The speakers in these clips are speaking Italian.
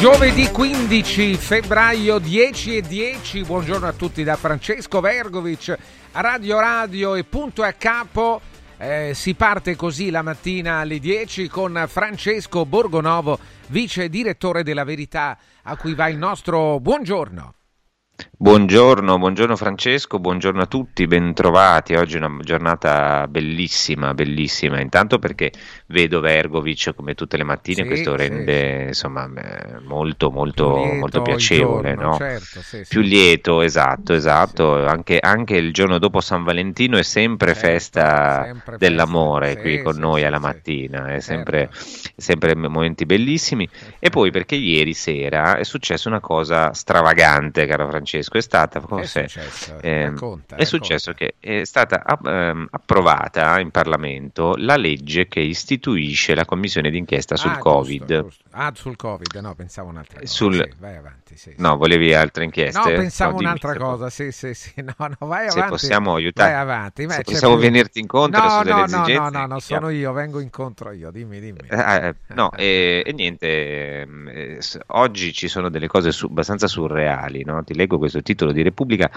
Giovedì 15 febbraio 10 e 10, buongiorno a tutti da Francesco Vergovic Radio Radio e punto a capo. Eh, si parte così la mattina alle 10 con Francesco Borgonovo, vice direttore della Verità, a cui va il nostro buongiorno. Buongiorno, buongiorno Francesco, buongiorno a tutti, bentrovati. Oggi è una giornata bellissima, bellissima. Intanto perché vedo Vergovic come tutte le mattine, Sì, questo sì, rende insomma eh, molto, molto, lieto molto piacevole, giorno, no? certo, sì, sì. Più lieto, esatto, esatto. Anche, anche il giorno dopo San Valentino è sempre Certo, festa sempre dell'amore qui Sì, con sì, noi sì, alla sì. mattina, è Certo. sempre, sempre momenti bellissimi. E poi perché ieri sera è successa una cosa stravagante, caro Francesco, è stata Che è successo? Ehm, Racconta, è successo che è stata ehm, approvata in Parlamento la legge che istituisce la commissione d'inchiesta sul Ah, Covid. giusto, giusto. Ah, sul Covid, no, pensavo un'altra cosa. Sul- Sì, vai avanti, sì, sì. No, volevi altre inchieste? No, pensavo No, un'altra se- cosa, sì, sì, sì, no, no, vai Se avanti. possiamo aiutare- Vai avanti. beh, se possiamo più- venirti incontro no, su delle no, esigenze, No, no, no, no, sono io, vengo incontro io, dimmi, dimmi. Eh, eh, no, e, e niente, eh, oggi ci sono delle cose su- abbastanza surreali, no? Ti leggo questo titolo di Repubblica,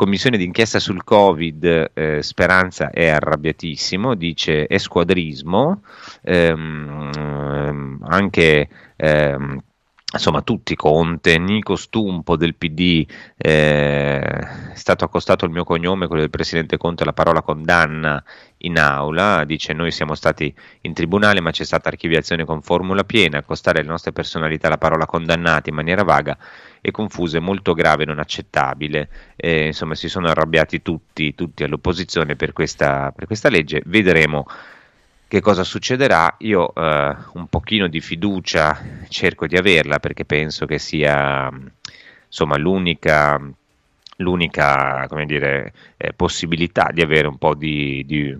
Commissione d'inchiesta sul Covid, eh, Speranza è arrabbiatissimo, dice è squadrismo, ehm, ehm, anche ehm, insomma tutti, Conte, Nico Stumpo del PD, eh, è stato accostato il mio cognome, quello del Presidente Conte, la parola condanna in aula, dice noi siamo stati in tribunale ma c'è stata archiviazione con formula piena, accostare le nostre personalità alla parola condannati in maniera vaga e confusa è molto grave non accettabile, eh, insomma si sono arrabbiati tutti, tutti all'opposizione per questa, per questa legge, vedremo che cosa succederà? Io eh, un pochino di fiducia cerco di averla perché penso che sia insomma l'unica, l'unica dire, eh, possibilità di avere un po' di, di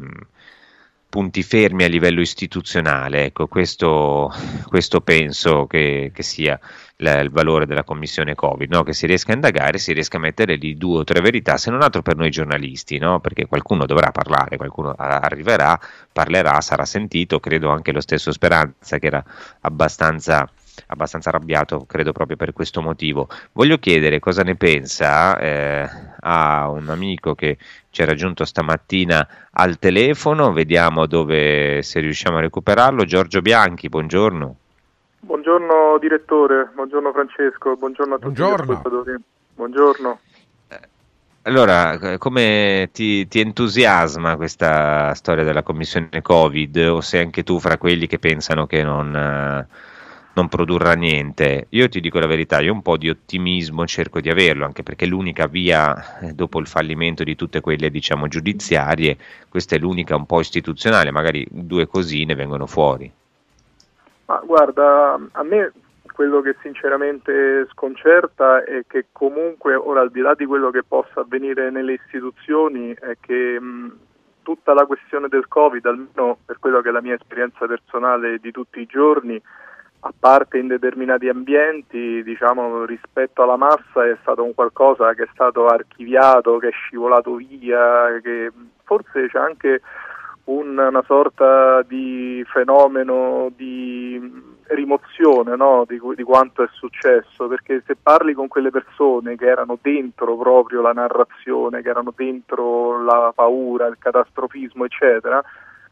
punti fermi a livello istituzionale. Ecco, questo, questo penso che, che sia la, il valore della commissione Covid, no? che si riesca a indagare, si riesca a mettere lì due o tre verità, se non altro per noi giornalisti, no? perché qualcuno dovrà parlare, qualcuno arriverà, parlerà, sarà sentito, credo anche lo stesso Speranza che era abbastanza abbastanza arrabbiato, credo proprio per questo motivo. Voglio chiedere cosa ne pensa eh, a un amico che ci è raggiunto stamattina al telefono, vediamo dove se riusciamo a recuperarlo. Giorgio Bianchi, buongiorno. Buongiorno direttore, buongiorno Francesco, buongiorno a tutti Buongiorno. Buongiorno. Allora, come ti, ti entusiasma questa storia della commissione Covid o sei anche tu fra quelli che pensano che non, eh, non produrrà niente? Io ti dico la verità, io un po' di ottimismo cerco di averlo, anche perché l'unica via eh, dopo il fallimento di tutte quelle diciamo giudiziarie, questa è l'unica un po' istituzionale, magari due cosine vengono fuori. Ma guarda, a me quello che sinceramente sconcerta è che comunque, ora al di là di quello che possa avvenire nelle istituzioni, è che mh, tutta la questione del Covid, almeno per quello che è la mia esperienza personale di tutti i giorni, a parte in determinati ambienti, diciamo, rispetto alla massa è stato un qualcosa che è stato archiviato, che è scivolato via, che forse c'è anche un- una sorta di fenomeno di rimozione no, di, di quanto è successo, perché se parli con quelle persone che erano dentro proprio la narrazione, che erano dentro la paura, il catastrofismo, eccetera,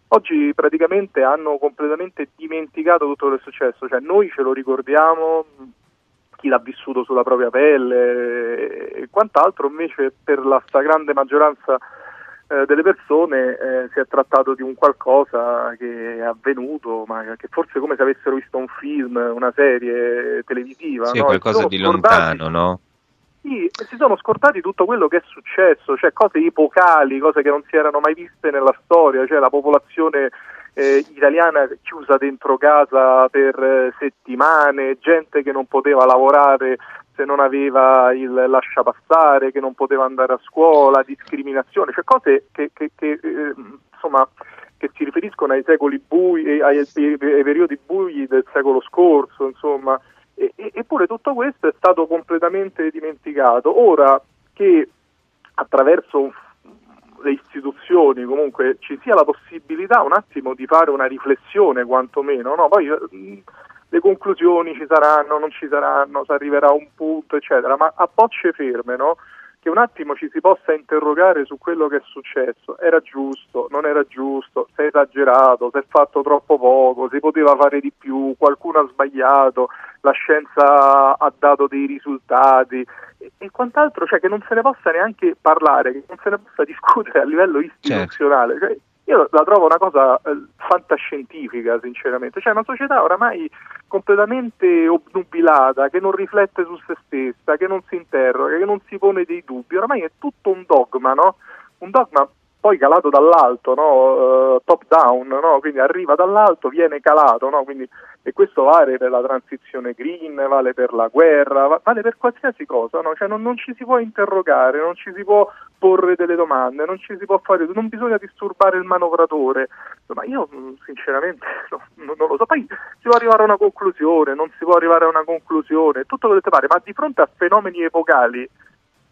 oggi praticamente hanno completamente dimenticato tutto quello che è successo, cioè noi ce lo ricordiamo, chi l'ha vissuto sulla propria pelle e quant'altro, invece per la stragrande maggioranza eh, delle persone eh, si è trattato di un qualcosa che è avvenuto, ma che forse come se avessero visto un film, una serie televisiva. Sì, no? Qualcosa di lontano, no? Sì, si sono scordati tutto quello che è successo, cioè cose epocali, cose che non si erano mai viste nella storia, cioè la popolazione eh, italiana chiusa dentro casa per eh, settimane, gente che non poteva lavorare se non aveva il lasciapassare, che non poteva andare a scuola, discriminazione, cioè cose che, che- che, eh, insomma che si riferiscono ai secoli bui, ai, ai- ai periodi bui del secolo scorso, insomma, e- eppure tutto questo è stato completamente dimenticato. Ora che attraverso le istituzioni comunque ci sia la possibilità un attimo di fare una riflessione quantomeno, no? poi mh, le conclusioni ci saranno, non ci saranno, si arriverà a un punto, eccetera, ma a bocce ferme, no? Che un attimo ci si possa interrogare su quello che è successo, era giusto, non era giusto, si è esagerato, si è fatto troppo poco, si poteva fare di più, qualcuno ha sbagliato, la scienza ha dato dei risultati? E, e quant'altro, cioè che non se ne possa neanche parlare, che non se ne possa discutere a livello istituzionale. Cioè, io la trovo una cosa eh, fantascientifica, sinceramente. Cioè, una società oramai completamente obnubilata, che non riflette su se stessa, che non si interroga, che non si pone dei dubbi. Oramai è tutto un dogma, no? Un dogma poi calato dall'alto, no? Eh, top down, no? quindi arriva dall'alto, viene calato, no? quindi, e questo vale per la transizione green, vale per la guerra, va- vale per qualsiasi cosa, cioè non, non ci si può interrogare, non ci si può porre delle domande, non ci si può fare, non bisogna disturbare il manovratore, ma io mh, sinceramente no, non non lo so, poi si può arrivare a una conclusione, non si può arrivare a una conclusione, tutto quello che pare, ma di fronte a fenomeni epocali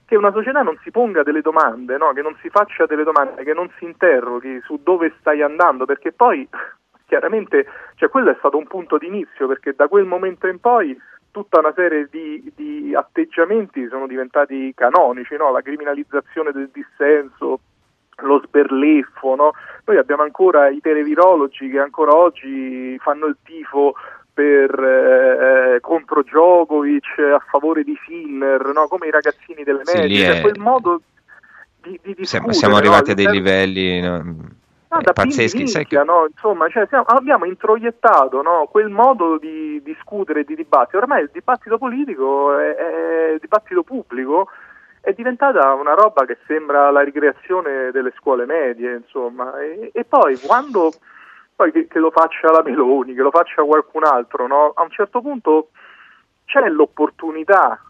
che una società non si ponga delle domande, no? che non si faccia delle domande, che non si interroghi su dove stai andando, perché poi chiaramente cioè, quello è stato un punto di inizio, perché da quel momento in poi tutta una serie di, di atteggiamenti sono diventati canonici, no? la criminalizzazione del dissenso, lo sberleffo, no? noi abbiamo ancora i televirologi che ancora oggi fanno il tifo per, eh, contro Djokovic, a favore di Sinner, no? come i ragazzini delle Sì, medie, cioè è- quel modo di, di Siamo, discutere, siamo no? arrivati a dei livelli no, No, eh, da pazzeschi. Sai che- no? Insomma, cioè, siamo- abbiamo introiettato no, quel modo di discutere e di dibattere. Ormai il dibattito politico è, è il dibattito pubblico è diventata una roba che sembra la ricreazione delle scuole medie, insomma. E, e poi quando poi che, che lo faccia la Meloni, che lo faccia qualcun altro, no? a un certo punto c'è l'opportunità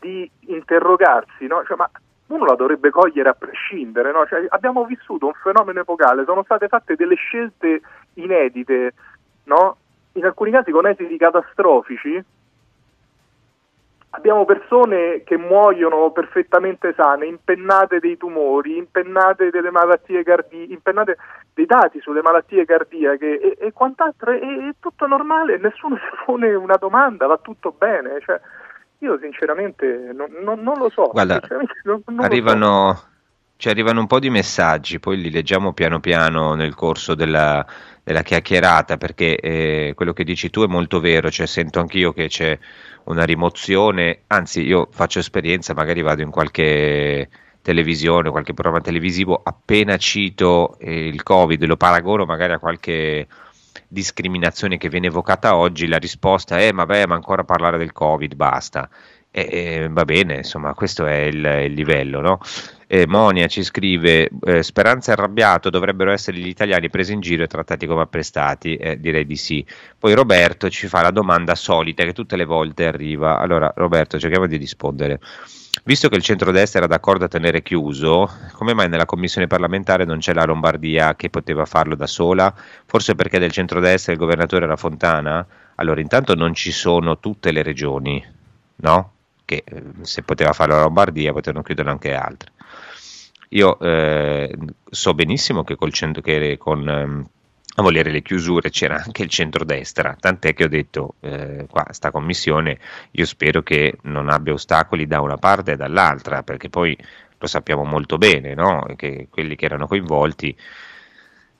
di interrogarsi, no? Cioè, ma uno la dovrebbe cogliere a prescindere, no? Cioè, abbiamo vissuto un fenomeno epocale, sono state fatte delle scelte inedite, no? in alcuni casi con esiti catastrofici. Abbiamo persone che muoiono perfettamente sane, impennate dei tumori, impennate delle malattie cardiache, impennate dei dati sulle malattie cardiache e, e quant'altro, è, è tutto normale, nessuno si pone una domanda, va tutto bene. Cioè, io sinceramente non, non- non lo so. Guarda, non- non lo so. Ci arrivano un po' di messaggi, poi li leggiamo piano piano nel corso della, della chiacchierata, perché eh, quello che dici tu è molto vero, cioè sento anch'io che c'è una rimozione, anzi io faccio esperienza, magari vado in qualche televisione, qualche programma televisivo, appena cito eh, il Covid, lo paragono magari a qualche discriminazione che viene evocata oggi, la risposta è ma beh, ma ancora parlare del Covid, basta. E, e va bene, insomma, questo è il, il livello, no? Eh, Monia ci scrive: eh, Speranza e arrabbiato dovrebbero essere gli italiani presi in giro e trattati come apprestati. Eh, direi di sì. Poi Roberto ci fa la domanda solita che tutte le volte arriva. Allora, Roberto, cerchiamo di rispondere. Visto che il centrodestra era d'accordo a tenere chiuso, come mai nella commissione parlamentare non c'è la Lombardia che poteva farlo da sola? Forse perché del centrodestra il governatore era Fontana? Allora, intanto non ci sono tutte le regioni, no? Che eh, se poteva farlo la Lombardia potevano chiuderlo anche altre. Io eh, so benissimo che, centro, che con ehm, a volere le chiusure c'era anche il centrodestra, tant'è che ho detto eh, qua sta commissione io spero che non abbia ostacoli da una parte e dall'altra, perché poi lo sappiamo molto bene, no? che quelli che erano coinvolti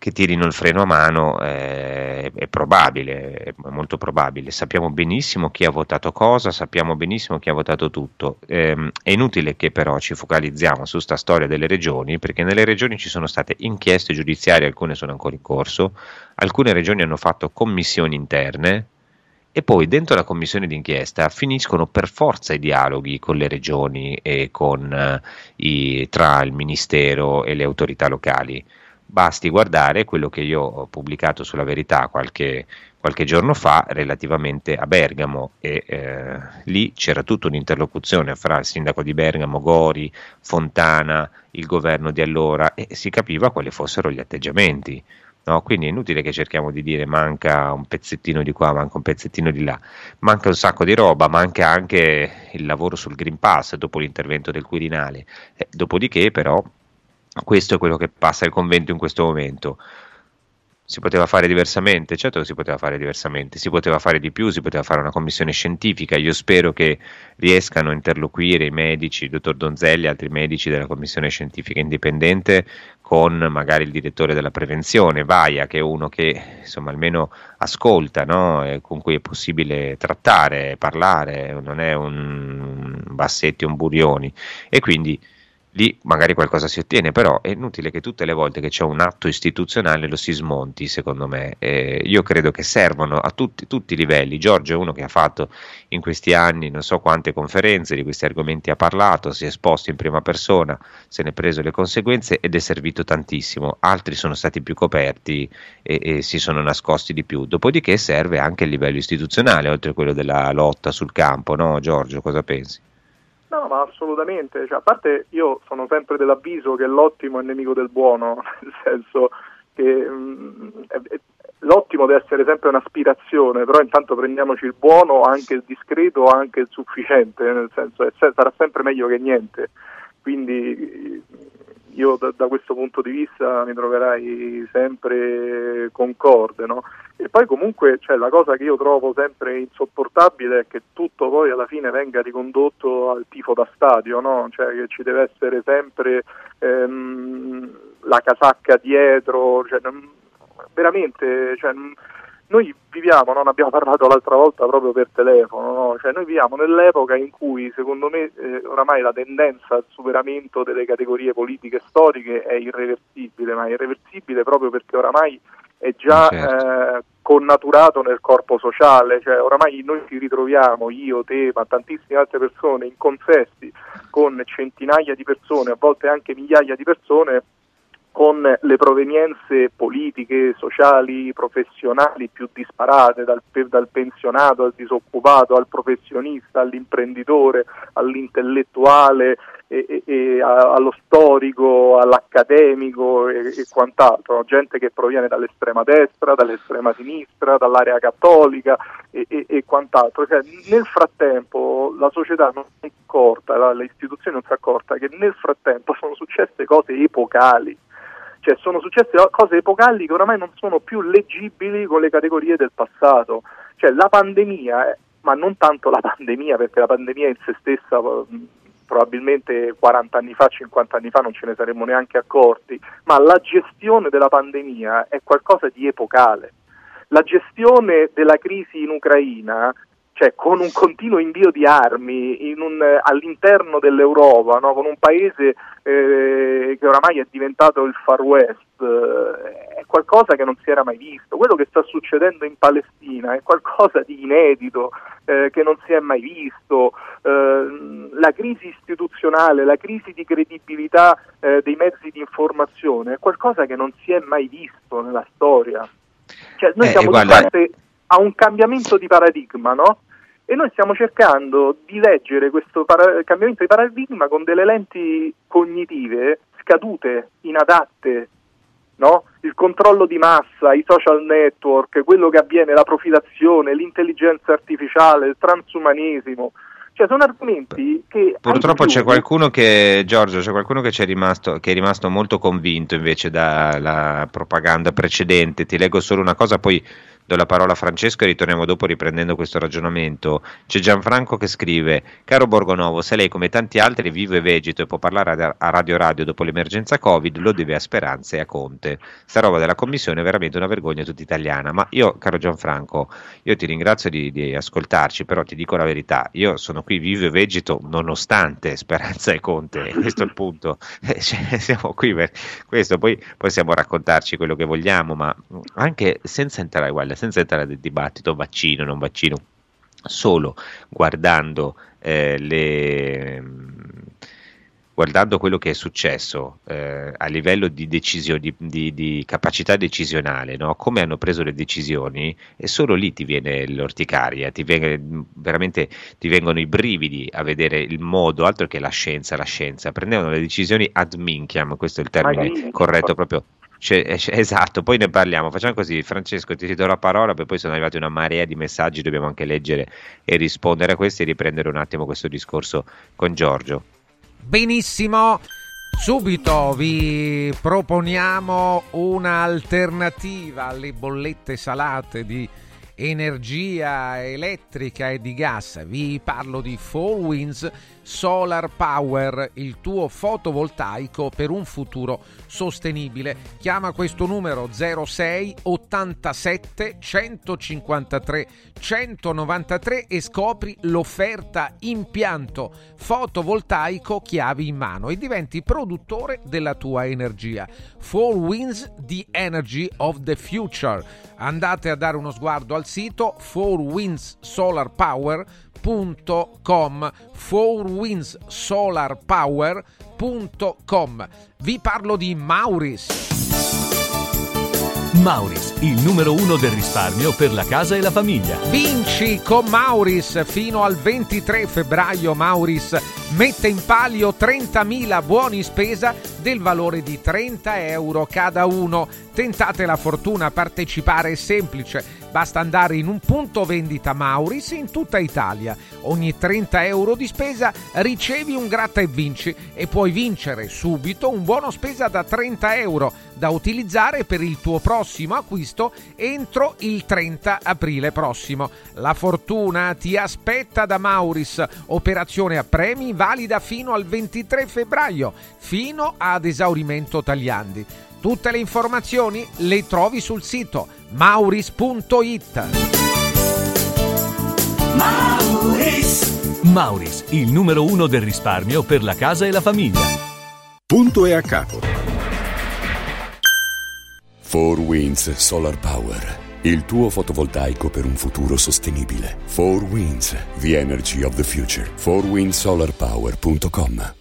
che tirino il freno a mano eh, è probabile, è molto probabile. Sappiamo benissimo chi ha votato cosa, sappiamo benissimo chi ha votato tutto. Ehm, è inutile che però ci focalizziamo su sta storia delle regioni, perché nelle regioni ci sono state inchieste giudiziarie, alcune sono ancora in corso, alcune regioni hanno fatto commissioni interne e poi dentro la commissione d'inchiesta finiscono per forza i dialoghi con le regioni e con eh, i, tra il ministero e le autorità locali. Basti guardare quello che io ho pubblicato sulla verità qualche, qualche giorno fa relativamente a Bergamo e eh, lì c'era tutta un'interlocuzione fra il sindaco di Bergamo, Gori, Fontana, il governo di allora e si capiva quali fossero gli atteggiamenti. No, quindi è inutile che cerchiamo di dire manca un pezzettino di qua, manca un pezzettino di là, manca un sacco di roba, manca anche il lavoro sul Green Pass dopo l'intervento del Quirinale. Eh, dopodiché però questo è quello che passa il convento in questo momento. Si poteva fare diversamente? Certo che si poteva fare diversamente, si poteva fare di più, si poteva fare una commissione scientifica. Io spero che riescano a interloquire i medici, il dottor Donzelli e altri medici della commissione scientifica indipendente con magari il direttore della prevenzione, Vaia, che è uno che insomma almeno ascolta, no? E con cui è possibile trattare, parlare, non è un Bassetti un Burioni. E quindi lì magari qualcosa si ottiene, però è inutile che tutte le volte che c'è un atto istituzionale lo si smonti, secondo me. Eh, io credo che servono a tutti, tutti, i livelli. Giorgio è uno che ha fatto in questi anni non so quante conferenze, di questi argomenti ha parlato, si è esposto in prima persona, se ne è preso le conseguenze ed è servito tantissimo. Altri sono stati più coperti e, e si sono nascosti di più. Dopodiché serve anche il livello istituzionale, oltre a quello della lotta sul campo, no Giorgio? Cosa pensi? No, ma assolutamente, cioè, a parte io sono sempre dell'avviso che l'ottimo è nemico del buono, nel senso che mh, è, è, l'ottimo deve essere sempre un'aspirazione, però intanto prendiamoci il buono, anche il discreto, anche il sufficiente, nel senso che sarà sempre meglio che niente. Quindi io da, da, questo punto di vista mi troverai sempre concorde, no? E poi comunque cioè, la cosa che io trovo sempre insopportabile è che tutto poi alla fine venga ricondotto al tifo da stadio, no? Cioè che ci deve essere sempre ehm, la casacca dietro, cioè, veramente cioè, noi viviamo, non abbiamo parlato l'altra volta proprio per telefono, no? cioè noi viviamo nell'epoca in cui secondo me eh, oramai la tendenza al superamento delle categorie politiche storiche è irreversibile, ma è irreversibile proprio perché oramai è già Certo. eh, connaturato nel corpo sociale, cioè oramai noi ci ritroviamo, io, te, ma tantissime altre persone, in consessi con centinaia di persone, a volte anche migliaia di persone con le provenienze politiche, sociali, professionali più disparate, dal, dal pensionato al disoccupato, al professionista, all'imprenditore, all'intellettuale, e, e- e allo storico, all'accademico e, quant'altro, gente che proviene dall'estrema destra, dall'estrema sinistra, dall'area cattolica e, quant'altro. Cioè, nel frattempo la società non si accorta, la- le istituzioni non si accorta che nel frattempo sono successe cose epocali cioè sono successe cose epocali che oramai non sono più leggibili con le categorie del passato. Cioè la pandemia, eh, ma non tanto la pandemia, perché la pandemia in se stessa mh, probabilmente 40 anni fa, 50 anni fa non ce ne saremmo neanche accorti, ma la gestione della pandemia è qualcosa di epocale. La gestione della crisi in Ucraina cioè con un continuo invio di armi in un, eh, all'interno dell'Europa, no? con un paese eh, che oramai è diventato il Far West, eh, è qualcosa che non si era mai visto. Quello che sta succedendo in Palestina è qualcosa di inedito, eh, che non si è mai visto. Eh, la crisi istituzionale, la crisi di credibilità eh, dei mezzi di informazione è qualcosa che non si è mai visto nella storia. Cioè, noi siamo guarda- di fronte a un cambiamento di paradigma, no? E noi stiamo cercando di leggere questo para- cambiamento di paradigma con delle lenti cognitive scadute, inadatte, no? Il controllo di massa, i social network, quello che avviene, la profilazione, l'intelligenza artificiale, il transumanesimo. Cioè sono argomenti che... Purtroppo c'è qualcuno che, Giorgio, c'è qualcuno che, ci è rimasto, che è rimasto molto convinto invece dalla propaganda precedente. Ti leggo solo una cosa, poi do la parola a Francesco e ritorniamo dopo riprendendo questo ragionamento. C'è Gianfranco che scrive: Caro Borgonovo, se lei come tanti altri vive e vegeto e può parlare a- Radio Radio dopo l'emergenza Covid, lo deve a Speranza e a Conte. Sta roba della commissione è veramente una vergogna tutta italiana. Ma io, caro Gianfranco, io ti ringrazio di, di ascoltarci, però ti dico la verità, io sono qui vivo e vegeto nonostante Speranza e Conte, questo è il punto. Eh, cioè, siamo qui per questo, poi possiamo raccontarci quello che vogliamo, ma anche senza entrare, guarda, senza entrare nel dibattito vaccino, non vaccino, solo guardando eh, le guardando quello che è successo eh, a livello di, decisione, di, di- di capacità decisionale, no? come hanno preso le decisioni, e solo lì ti viene l'orticaria, ti viene, veramente ti vengono i brividi a vedere il modo, altro che la scienza, la scienza, prendevano le decisioni ad minchiam, questo è il termine corretto proprio. Cioè, eh, cioè, esatto, poi ne parliamo. Facciamo così, Francesco, ti ridò la parola, poi sono arrivati una marea di messaggi, dobbiamo anche leggere e rispondere a questi e riprendere un attimo questo discorso con Giorgio. Benissimo. Subito vi proponiamo un'alternativa alle bollette salate di energia elettrica e di gas. Vi parlo di 4Winds Solar Power, il tuo fotovoltaico per un futuro sostenibile. Chiama questo numero 06 87 153 193 e scopri l'offerta impianto fotovoltaico chiavi in mano e diventi produttore della tua energia. 4Winds The Energy of the Future. Andate a dare uno sguardo al sito 4windsolarpower.com 4windsolarpower.com Vi parlo di Mauris. Mauris, il numero uno del risparmio per la casa e la famiglia. Vinci con Mauris fino al 23 febbraio. Mauris mette in palio 30.000 buoni spesa del valore di 30 euro cada uno. Tentate la fortuna, partecipare è semplice. Basta andare in un punto vendita Mauris in tutta Italia. Ogni 30 euro di spesa ricevi un gratta e vinci e puoi vincere subito un buono spesa da 30 euro da utilizzare per il tuo prossimo acquisto entro il 30 aprile prossimo. La fortuna ti aspetta da Mauris, operazione a premi valida fino al 23 febbraio, fino ad esaurimento tagliandi. Tutte le informazioni le trovi sul sito mauris.it. Mauris, il numero uno del risparmio per la casa e la famiglia. Punto e a capo. 4 Winds Solar Power. Il tuo fotovoltaico per un futuro sostenibile. 4 Winds, the energy of the future. 4windsolarpower.com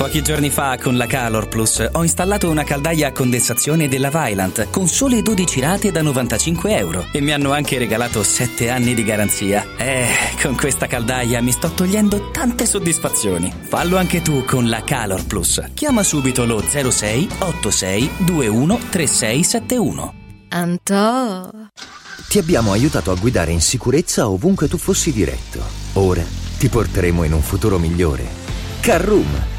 Pochi giorni fa con la Calor Plus ho installato una caldaia a condensazione della Vylant con sole 12 rate da 95 euro e mi hanno anche regalato 7 anni di garanzia. Eh, con questa caldaia mi sto togliendo tante soddisfazioni. Fallo anche tu con la Calor Plus. Chiama subito lo 06 86 21 3671. Antò. Ti abbiamo aiutato a guidare in sicurezza ovunque tu fossi diretto. Ora ti porteremo in un futuro migliore. Carroom,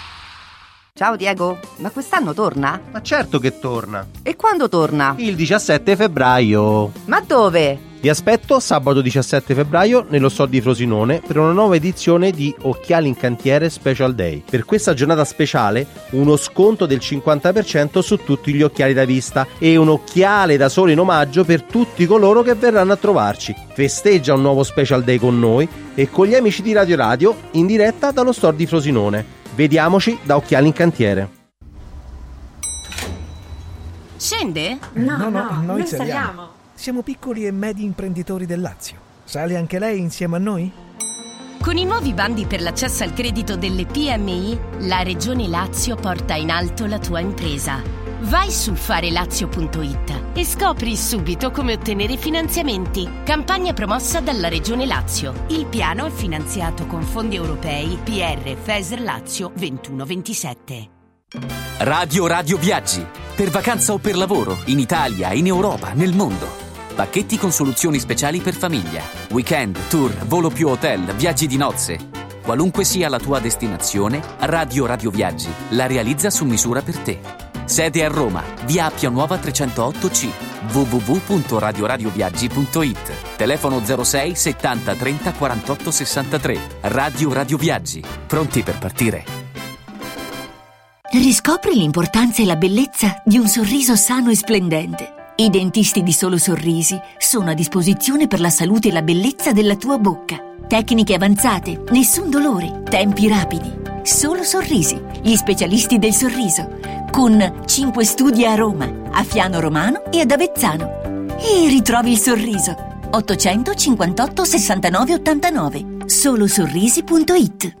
Ciao Diego, ma quest'anno torna? Ma certo che torna. E quando torna? Il 17 febbraio. Ma dove? Vi aspetto sabato 17 febbraio nello store di Frosinone per una nuova edizione di Occhiali in Cantiere Special Day. Per questa giornata speciale uno sconto del 50% su tutti gli occhiali da vista e un occhiale da sole in omaggio per tutti coloro che verranno a trovarci. Festeggia un nuovo Special Day con noi e con gli amici di Radio Radio in diretta dallo store di Frosinone. Vediamoci da Occhiali in Cantiere. Scende? No, no, no noi saliamo. Siamo piccoli e medi imprenditori del Lazio. Sale anche lei insieme a noi? Con i nuovi bandi per l'accesso al credito delle PMI, la Regione Lazio porta in alto la tua impresa. Vai su farelazio.it e scopri subito come ottenere finanziamenti. Campagna promossa dalla Regione Lazio. Il piano è finanziato con fondi europei PR FESR Lazio 2127. Radio Radio Viaggi. Per vacanza o per lavoro, in Italia, in Europa, nel mondo. Pacchetti con soluzioni speciali per famiglia. Weekend, tour, volo più hotel, viaggi di nozze. Qualunque sia la tua destinazione, Radio Radio Viaggi la realizza su misura per te. Sede a Roma, via Appia Nuova 308C, www.radioradioviaggi.it. Telefono 06 70 30 48 63. Radio Radio Viaggi. Pronti per partire? Riscopri l'importanza e la bellezza di un sorriso sano e splendente. I dentisti di Solo Sorrisi sono a disposizione per la salute e la bellezza della tua bocca. Tecniche avanzate, nessun dolore, tempi rapidi. Solo Sorrisi, gli specialisti del sorriso, con 5 studi a Roma, a Fiano Romano e ad Avezzano. E ritrovi il sorriso. 858 69 89 solosorrisi.it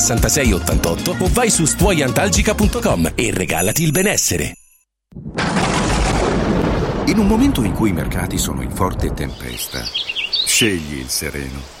66 88 o vai su stuoiantalgica.com e regalati il benessere. In un momento in cui i mercati sono in forte tempesta, scegli il sereno.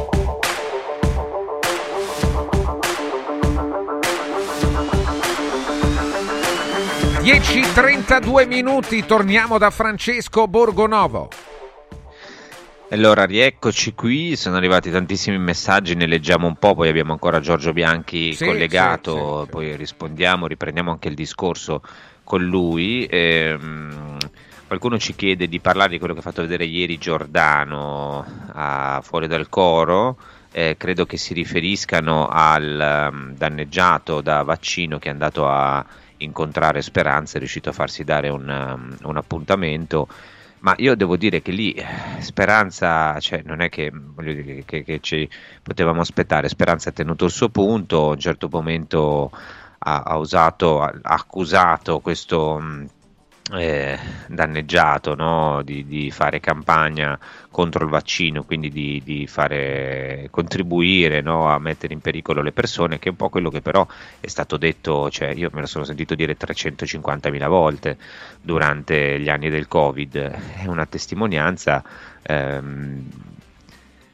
10.32 minuti, torniamo da Francesco Borgonovo. Allora, rieccoci qui, sono arrivati tantissimi messaggi, ne leggiamo un po', poi abbiamo ancora Giorgio Bianchi Sì, collegato, sì, sì, poi rispondiamo, riprendiamo anche il discorso con lui. Ehm, qualcuno ci chiede di parlare di quello che ha fatto vedere ieri Giordano a Fuori dal Coro, eh, credo che si riferiscano al um, danneggiato da vaccino che è andato a incontrare Speranza, è riuscito a farsi dare un, um, un appuntamento. Ma io devo dire che lì eh, Speranza, cioè, non è che, voglio dire, che, che ci potevamo aspettare, Speranza ha tenuto il suo punto, a un certo momento ha, ha usato, ha accusato questo mh, eh, danneggiato no? di, di fare campagna contro il vaccino, quindi di, di fare contribuire no? a mettere in pericolo le persone, che è un po' quello che però è stato detto, cioè io me lo sono sentito dire 350.000 volte durante gli anni del Covid, è una testimonianza ehm,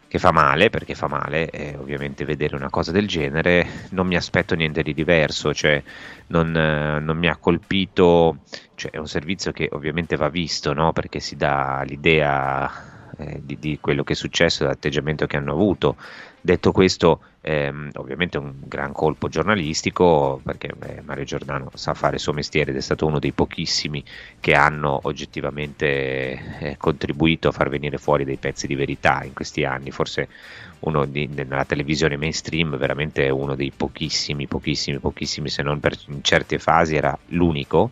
che fa male, perché fa male eh, ovviamente vedere una cosa del genere, non mi aspetto niente di diverso, cioè non, eh, non mi ha colpito, cioè è un servizio che ovviamente va visto, no? perché si dà l'idea eh, di, di quello che è successo, dell'atteggiamento che hanno avuto. Detto questo, ehm, ovviamente è un gran colpo giornalistico perché beh, Mario Giordano sa fare il suo mestiere ed è stato uno dei pochissimi che hanno oggettivamente eh, contribuito a far venire fuori dei pezzi di verità in questi anni. Forse uno di, nella televisione mainstream, veramente uno dei pochissimi, pochissimi, pochissimi, se non per, in certe fasi era l'unico.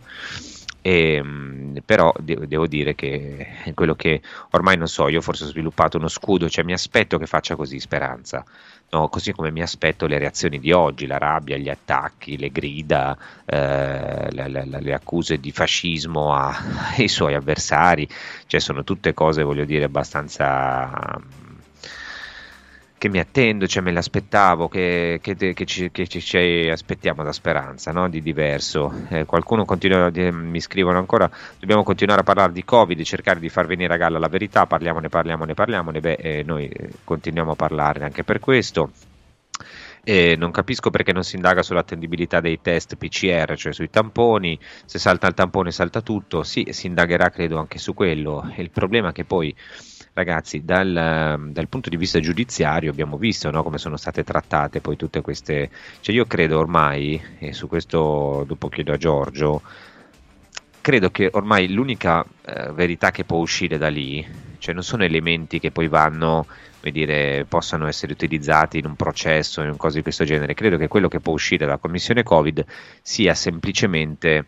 E, mh, però de- devo dire che quello che ormai non so, io forse ho sviluppato uno scudo, cioè mi aspetto che faccia così Speranza, no? così come mi aspetto le reazioni di oggi, la rabbia, gli attacchi, le grida, eh, la- la- le accuse di fascismo ai suoi avversari, cioè sono tutte cose, voglio dire, abbastanza che mi attendo, cioè me l'aspettavo, che, che, che ci, che ci- ci aspettiamo da speranza, no? di diverso. Eh, qualcuno continua, di- mi scrivono ancora, dobbiamo continuare a parlare di Covid, cercare di far venire a galla la verità, parliamone, parliamone, parliamone, beh, eh, noi eh, continuiamo a parlarne anche per questo. E non capisco perché non si indaga sull'attendibilità dei test PCR, cioè sui tamponi, se salta il tampone salta tutto, sì, si indagherà credo anche su quello. Il problema è che poi, ragazzi, dal, dal punto di vista giudiziario abbiamo visto no, come sono state trattate poi tutte queste... Cioè io credo ormai, e su questo dopo chiedo a Giorgio, credo che ormai l'unica eh, verità che può uscire da lì, cioè non sono elementi che poi vanno, come dire, possano essere utilizzati in un processo, in cose di questo genere, credo che quello che può uscire dalla commissione Covid sia semplicemente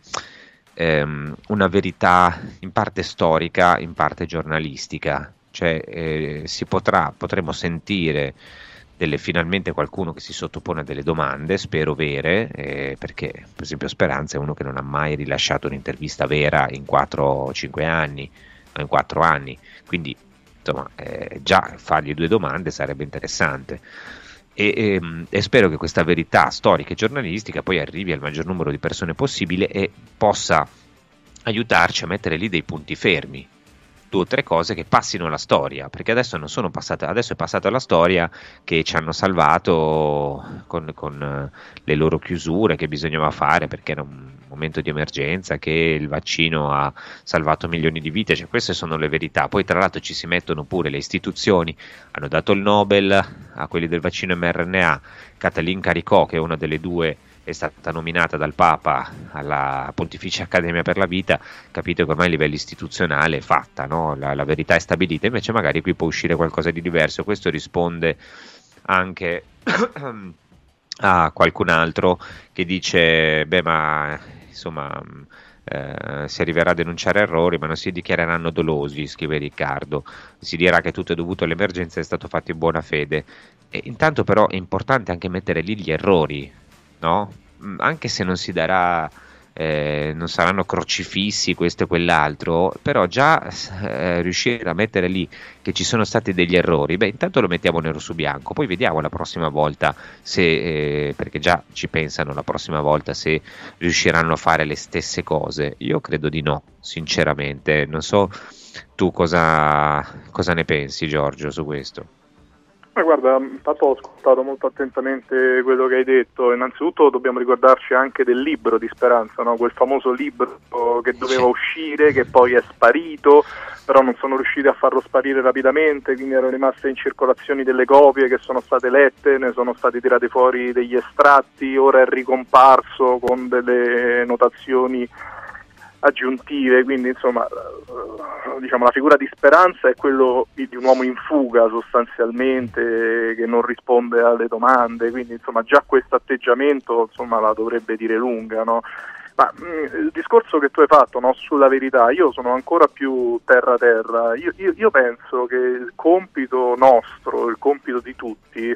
ehm, una verità in parte storica, in parte giornalistica, cioè eh, si potrà, potremo sentire delle, finalmente qualcuno che si sottopone a delle domande, spero vere, eh, perché per esempio Speranza è uno che non ha mai rilasciato un'intervista vera in 4 o 5 anni, o in 4 anni, quindi insomma eh, già fargli due domande sarebbe interessante. E, ehm, e spero che questa verità storica e giornalistica poi arrivi al maggior numero di persone possibile e possa aiutarci a mettere lì dei punti fermi, due o tre cose che passino alla storia, perché adesso non sono passate, adesso è passata la storia che ci hanno salvato con, con eh, le loro chiusure che bisognava fare perché era un momento di emergenza, che il vaccino ha salvato milioni di vite, cioè queste sono le verità. Poi tra l'altro ci si mettono pure le istituzioni, hanno dato il Nobel a quelli del vaccino mRNA, Katalin Caricò che è una delle due è stata nominata dal Papa alla Pontificia Accademia per la Vita, capite che ormai a livello istituzionale è fatta, no? la, la verità è stabilita, invece magari qui può uscire qualcosa di diverso. Questo risponde anche a qualcun altro che dice, beh ma insomma eh, si arriverà a denunciare errori ma non si dichiareranno dolosi, scrive Riccardo, si dirà che tutto è dovuto all'emergenza e è stato fatto in buona fede. E intanto però è importante anche mettere lì gli errori, no? Mm, Anche se non si darà eh, non saranno crocifissi questo e quell'altro, però già eh, riuscire a mettere lì che ci sono stati degli errori, beh intanto lo mettiamo nero su bianco, poi vediamo la prossima volta se, eh, perché già ci pensano la prossima volta se riusciranno a fare le stesse cose, io credo di no, sinceramente, non so tu cosa, cosa ne pensi Giorgio su questo. Ma guarda, intanto ho ascoltato molto attentamente quello che hai detto. Innanzitutto dobbiamo ricordarci anche del libro di Speranza, no? quel famoso libro che doveva uscire, che poi è sparito, però non sono riusciti a farlo sparire rapidamente, quindi erano rimaste in circolazione delle copie che sono state lette, ne sono stati tirati fuori degli estratti, ora è ricomparso con delle notazioni aggiuntive, quindi insomma diciamo, la figura di speranza è quello di, un uomo in fuga sostanzialmente che non risponde alle domande, quindi insomma già questo atteggiamento insomma, la dovrebbe dire lunga. No? Ma mm, il discorso che tu hai fatto no, sulla verità, io sono ancora più terra terra, io, io, io penso che il compito nostro, il compito di tutti,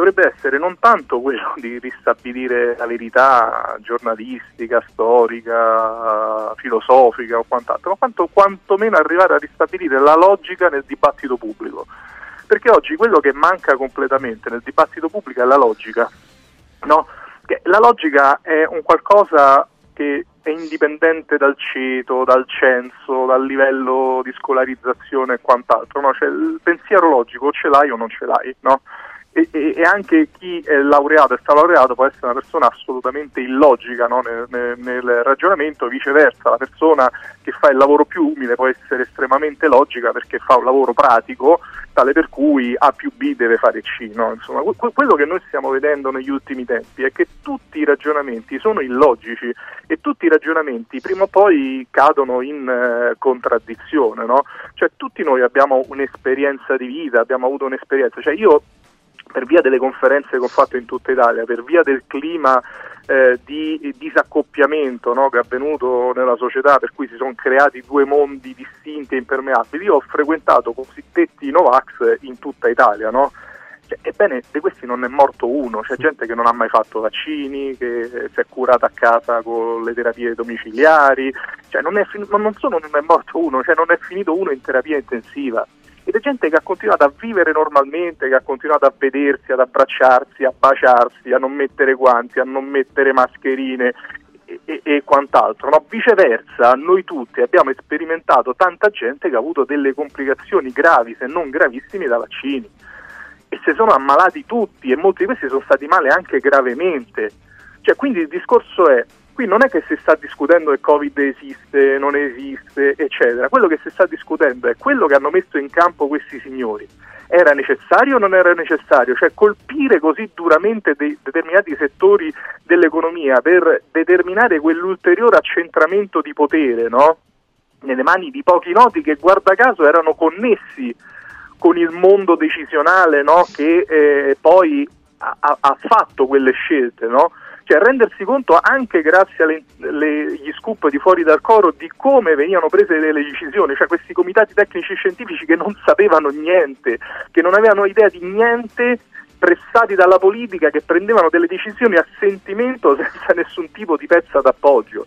dovrebbe essere non tanto quello di ristabilire la verità giornalistica, storica, filosofica o quant'altro, ma quanto, quantomeno arrivare a ristabilire la logica nel dibattito pubblico. Perché oggi quello che manca completamente nel dibattito pubblico è la logica. No? la logica è un qualcosa che è indipendente dal ceto, dal censo, dal livello di scolarizzazione e quant'altro. No? Cioè, il pensiero logico ce l'hai o non ce l'hai. No? E, e, anche chi è laureato e sta laureato può essere una persona assolutamente illogica no? nel, nel, nel, ragionamento, viceversa la persona che fa il lavoro più umile può essere estremamente logica perché fa un lavoro pratico tale per cui A più B deve fare C. No? Insomma, que- quello che noi stiamo vedendo negli ultimi tempi è che tutti i ragionamenti sono illogici e tutti i ragionamenti prima o poi cadono in eh, contraddizione. No? Cioè, tutti noi abbiamo un'esperienza di vita, abbiamo avuto un'esperienza. Cioè, io per via delle conferenze che ho fatto in tutta Italia, per via del clima eh, di disaccoppiamento no, che è avvenuto nella società, per cui si sono creati due mondi distinti e impermeabili, io ho frequentato cosiddetti Novax in tutta Italia. No? Cioè, ebbene, di questi non è morto uno, c'è gente che non ha mai fatto vaccini, che si è curata a casa con le terapie domiciliari, cioè, non, è fin- non solo non è morto uno, cioè non è finito uno in terapia intensiva ed è gente che ha continuato a vivere normalmente, che ha continuato a vedersi, ad abbracciarsi, a baciarsi, a non mettere guanti, a non mettere mascherine e, e, e quant'altro. No? Viceversa, noi tutti abbiamo sperimentato tanta gente che ha avuto delle complicazioni gravi, se non gravissime, da vaccini e si sono ammalati tutti e molti di questi sono stati male anche gravemente. Cioè, quindi il discorso è qui non è che si sta discutendo che Covid esiste, non esiste, eccetera. Quello che si sta discutendo è quello che hanno messo in campo questi signori. Era necessario o non era necessario? Cioè colpire così duramente dei determinati settori dell'economia per determinare quell'ulteriore accentramento di potere no? nelle mani di pochi noti che guarda caso erano connessi con il mondo decisionale no? che eh, poi ha, ha, fatto quelle scelte. No? Cioè rendersi conto anche grazie agli scoop di fuori dal coro di come venivano prese delle decisioni, cioè questi comitati tecnici scientifici che non sapevano niente, che non avevano idea di niente pressati dalla politica che prendevano delle decisioni a sentimento senza nessun tipo di pezza d'appoggio.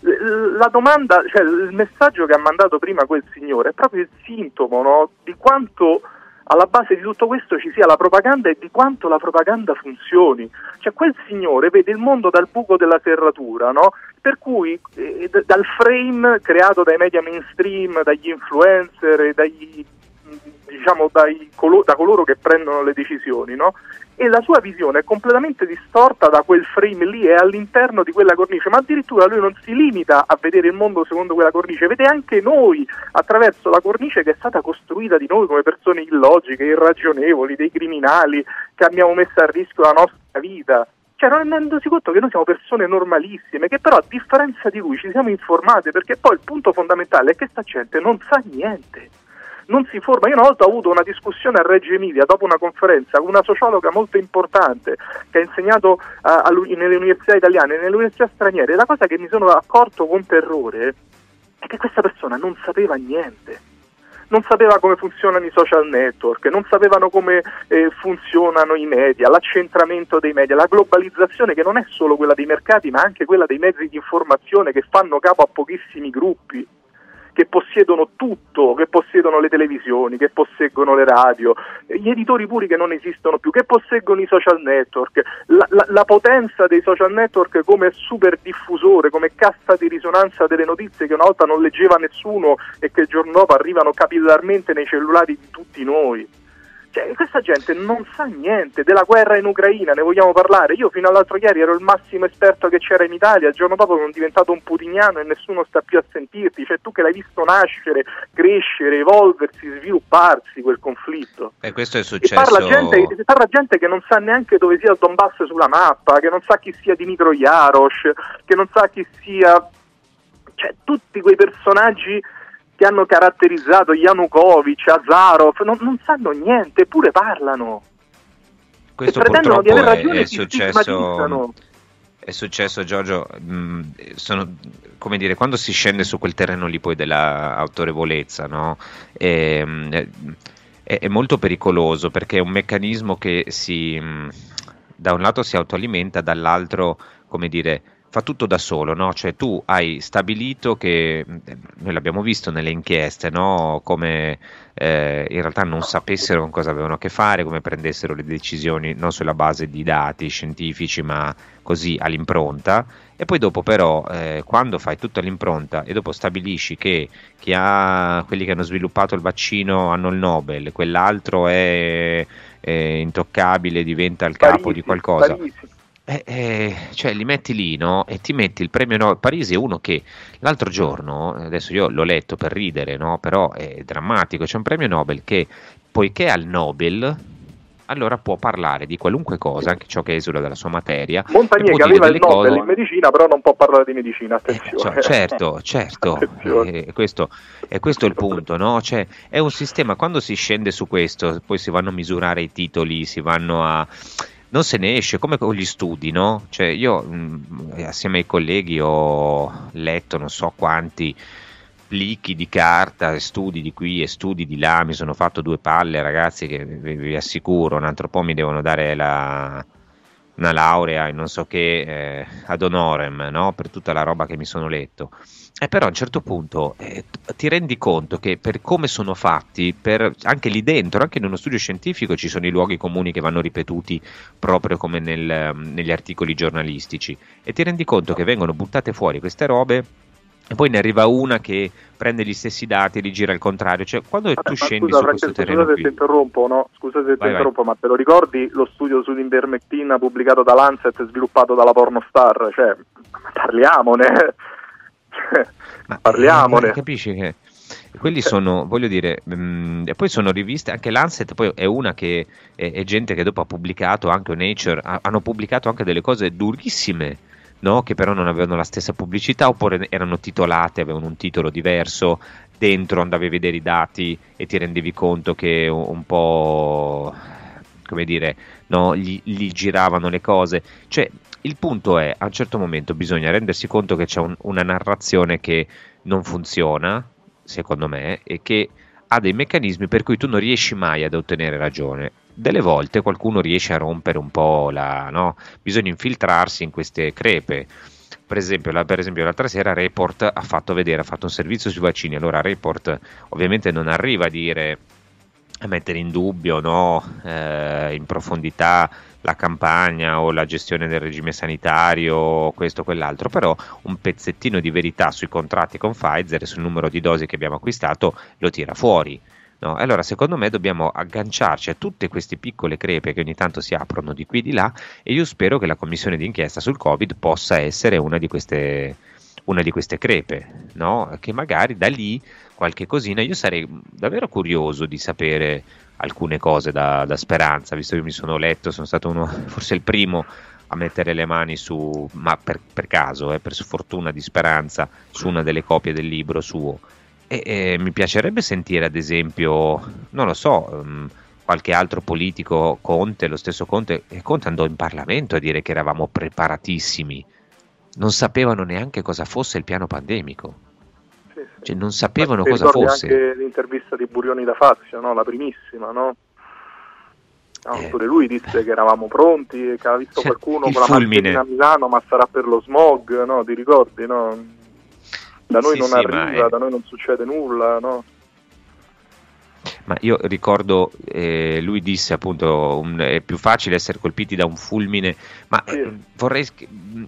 La domanda, cioè il messaggio che ha mandato prima quel signore è proprio il sintomo no, di quanto alla base di tutto questo ci sia la propaganda e di quanto la propaganda funzioni. Cioè quel signore vede il mondo dal buco della serratura, no? per cui eh, dal frame creato dai media mainstream, dagli influencer, dagli, diciamo, dai, da coloro che prendono le decisioni, no? e la sua visione è completamente distorta da quel frame lì, è all'interno di quella cornice, ma addirittura lui non si limita a vedere il mondo secondo quella cornice, vede anche noi attraverso la cornice che è stata costruita di noi come persone illogiche, irragionevoli, dei criminali che abbiamo messo a rischio la nostra vita. Cioè, non rendendosi conto che noi siamo persone normalissime, che però a differenza di lui ci siamo informate, perché poi il punto fondamentale è che sta gente non sa niente non si forma. Io una volta ho avuto una discussione a Reggio Emilia dopo una conferenza con una sociologa molto importante che ha insegnato a, nelle università italiane e nelle università straniere. La cosa che mi sono accorto con terrore è che questa persona non sapeva niente non sapeva come funzionano i social network, non sapevano come eh, funzionano i media, l'accentramento dei media, la globalizzazione che non è solo quella dei mercati ma anche quella dei mezzi di informazione che fanno capo a pochissimi gruppi che possiedono tutto, che possiedono le televisioni, che posseggono le radio, gli editori puri che non esistono più, che posseggono i social network, la, la, la potenza dei social network come super diffusore, come cassa di risonanza delle notizie che una volta non leggeva nessuno e che il giorno dopo arrivano capillarmente nei cellulari di tutti noi. Cioè, questa gente non sa niente della guerra in Ucraina, ne vogliamo parlare. Io fino all'altro ieri ero il massimo esperto che c'era in Italia, il giorno dopo sono diventato un putiniano e nessuno sta più a sentirti. Cioè, tu che l'hai visto nascere, crescere, evolversi, svilupparsi quel conflitto. E questo è E successo. parla gente, parla gente che non sa neanche dove sia il Donbass sulla mappa, che non sa chi sia Dimitro Jarosh, che non sa chi sia. Cioè, tutti quei personaggi che hanno caratterizzato Yanukovych, Azarov, non, non sanno niente, eppure parlano. Questo e pretendono di aver è, ragione è e si successo. È successo, Giorgio. mh, sono, come dire, quando si scende su quel terreno lì poi della autorevolezza, no? Ehm, è, è molto pericoloso perché è un meccanismo che si, da un lato si autoalimenta, dall'altro, come dire, fa tutto da solo, no? Cioè tu hai stabilito che, mh, noi l'abbiamo visto nelle inchieste, no? Come eh, in realtà non sapessero con cosa avevano a che fare, come prendessero le decisioni non sulla base di dati scientifici, ma così all'impronta. E poi dopo però, eh, quando fai tutta l'impronta e dopo stabilisci che chi ha, quelli che hanno sviluppato il vaccino hanno il Nobel, quell'altro è, è intoccabile, diventa il capo di qualcosa. Eh, eh, cioè li metti lì no? e ti metti il premio Nobel. Parisi è uno che l'altro giorno, adesso io l'ho letto per ridere, no? però è drammatico. C'è un premio Nobel che, poiché ha il Nobel, allora può parlare di qualunque cosa, anche ciò che esula dalla sua materia. Montagnier che aveva il Nobel cose- in medicina, però non può parlare di medicina, attenzione. cioè, certo, certo, eh, questo, è questo il punto, no? Cioè, è un sistema, quando si scende su questo, poi si vanno a misurare i titoli, si vanno a... Non se ne esce, come con gli studi, no? Cioè, io mh, assieme ai colleghi ho letto non so quanti plichi di carta, studi di qui e studi di là, mi sono fatto due palle ragazzi che vi, vi assicuro, un altro po' mi devono dare la, una laurea in non so che eh, ad honorem no? per tutta la roba che mi sono letto. E però a un certo punto eh, ti rendi conto che per come sono fatti, per- anche lì dentro, anche in uno studio scientifico ci sono i luoghi comuni che vanno ripetuti proprio come nel, ehm, negli articoli giornalistici e ti rendi conto che vengono buttate fuori queste robe e poi ne arriva una che prende gli stessi dati e li gira al contrario. Cioè, quando tu Ma scendi scusa, su questo Francesco, terreno scusate se qui, interrompo, no? Scusate se ti Vai, vai. interrompo, ma te lo ricordi lo studio sull'invermectina pubblicato da Lancet e sviluppato dalla Pornostar? Cioè, parliamone. Cioè, parliamone. Eh, capisci che quelli sono, voglio dire, mm, e poi sono riviste, anche Lancet poi è una che è, è gente che dopo ha pubblicato, anche Nature, ha- hanno pubblicato anche delle cose durissime, no? che però non avevano la stessa pubblicità oppure erano titolate, avevano un titolo diverso, dentro andavi a vedere i dati e ti rendevi conto che un, po', come dire, no? gli, gli giravano le cose. Cioè, il punto è, a un certo momento bisogna rendersi conto che c'è un- una narrazione che non funziona, secondo me, e che ha dei meccanismi per cui tu non riesci mai ad ottenere ragione. Delle volte qualcuno riesce a rompere un po' la... No? Bisogna infiltrarsi in queste crepe. Per esempio, la- per esempio, l'altra sera Report ha fatto vedere, ha fatto un servizio sui vaccini. Allora Report ovviamente non arriva a dire a mettere in dubbio no, eh, in profondità la campagna o la gestione del regime sanitario questo o quell'altro, però un pezzettino di verità sui contratti con Pfizer e sul numero di dosi che abbiamo acquistato lo tira fuori. No? Allora, secondo me dobbiamo agganciarci a tutte queste piccole crepe che ogni tanto si aprono di qui e di là e io spero che la commissione d'inchiesta sul Covid possa essere una di queste, una di queste crepe, no? che magari da lì qualche cosina, io sarei davvero curioso di sapere alcune cose da, da speranza, visto che mi sono letto, sono stato uno, forse il primo a mettere le mani su, ma per, per caso, eh, per sfortuna di speranza, su una delle copie del libro suo. E, e mi piacerebbe sentire, ad esempio, non lo so, ehm, qualche altro politico, Conte, lo stesso Conte, e Conte andò in Parlamento a dire che eravamo preparatissimi, non sapevano neanche cosa fosse il piano pandemico. Sì, cioè non sapevano cosa fosse. anche l'intervista di Burioni da Fazio, no? la primissima, no? No, Eh. Pure lui disse che eravamo pronti e che aveva visto Cioè, qualcuno con la mascherina a Milano, ma sarà per lo smog, no? Ti ricordi, no? Da noi Sì, non sì, arriva, è- da noi non succede nulla, no? Ma io ricordo, eh, lui disse appunto, un- è più facile essere colpiti da un fulmine, ma eh, vorrei,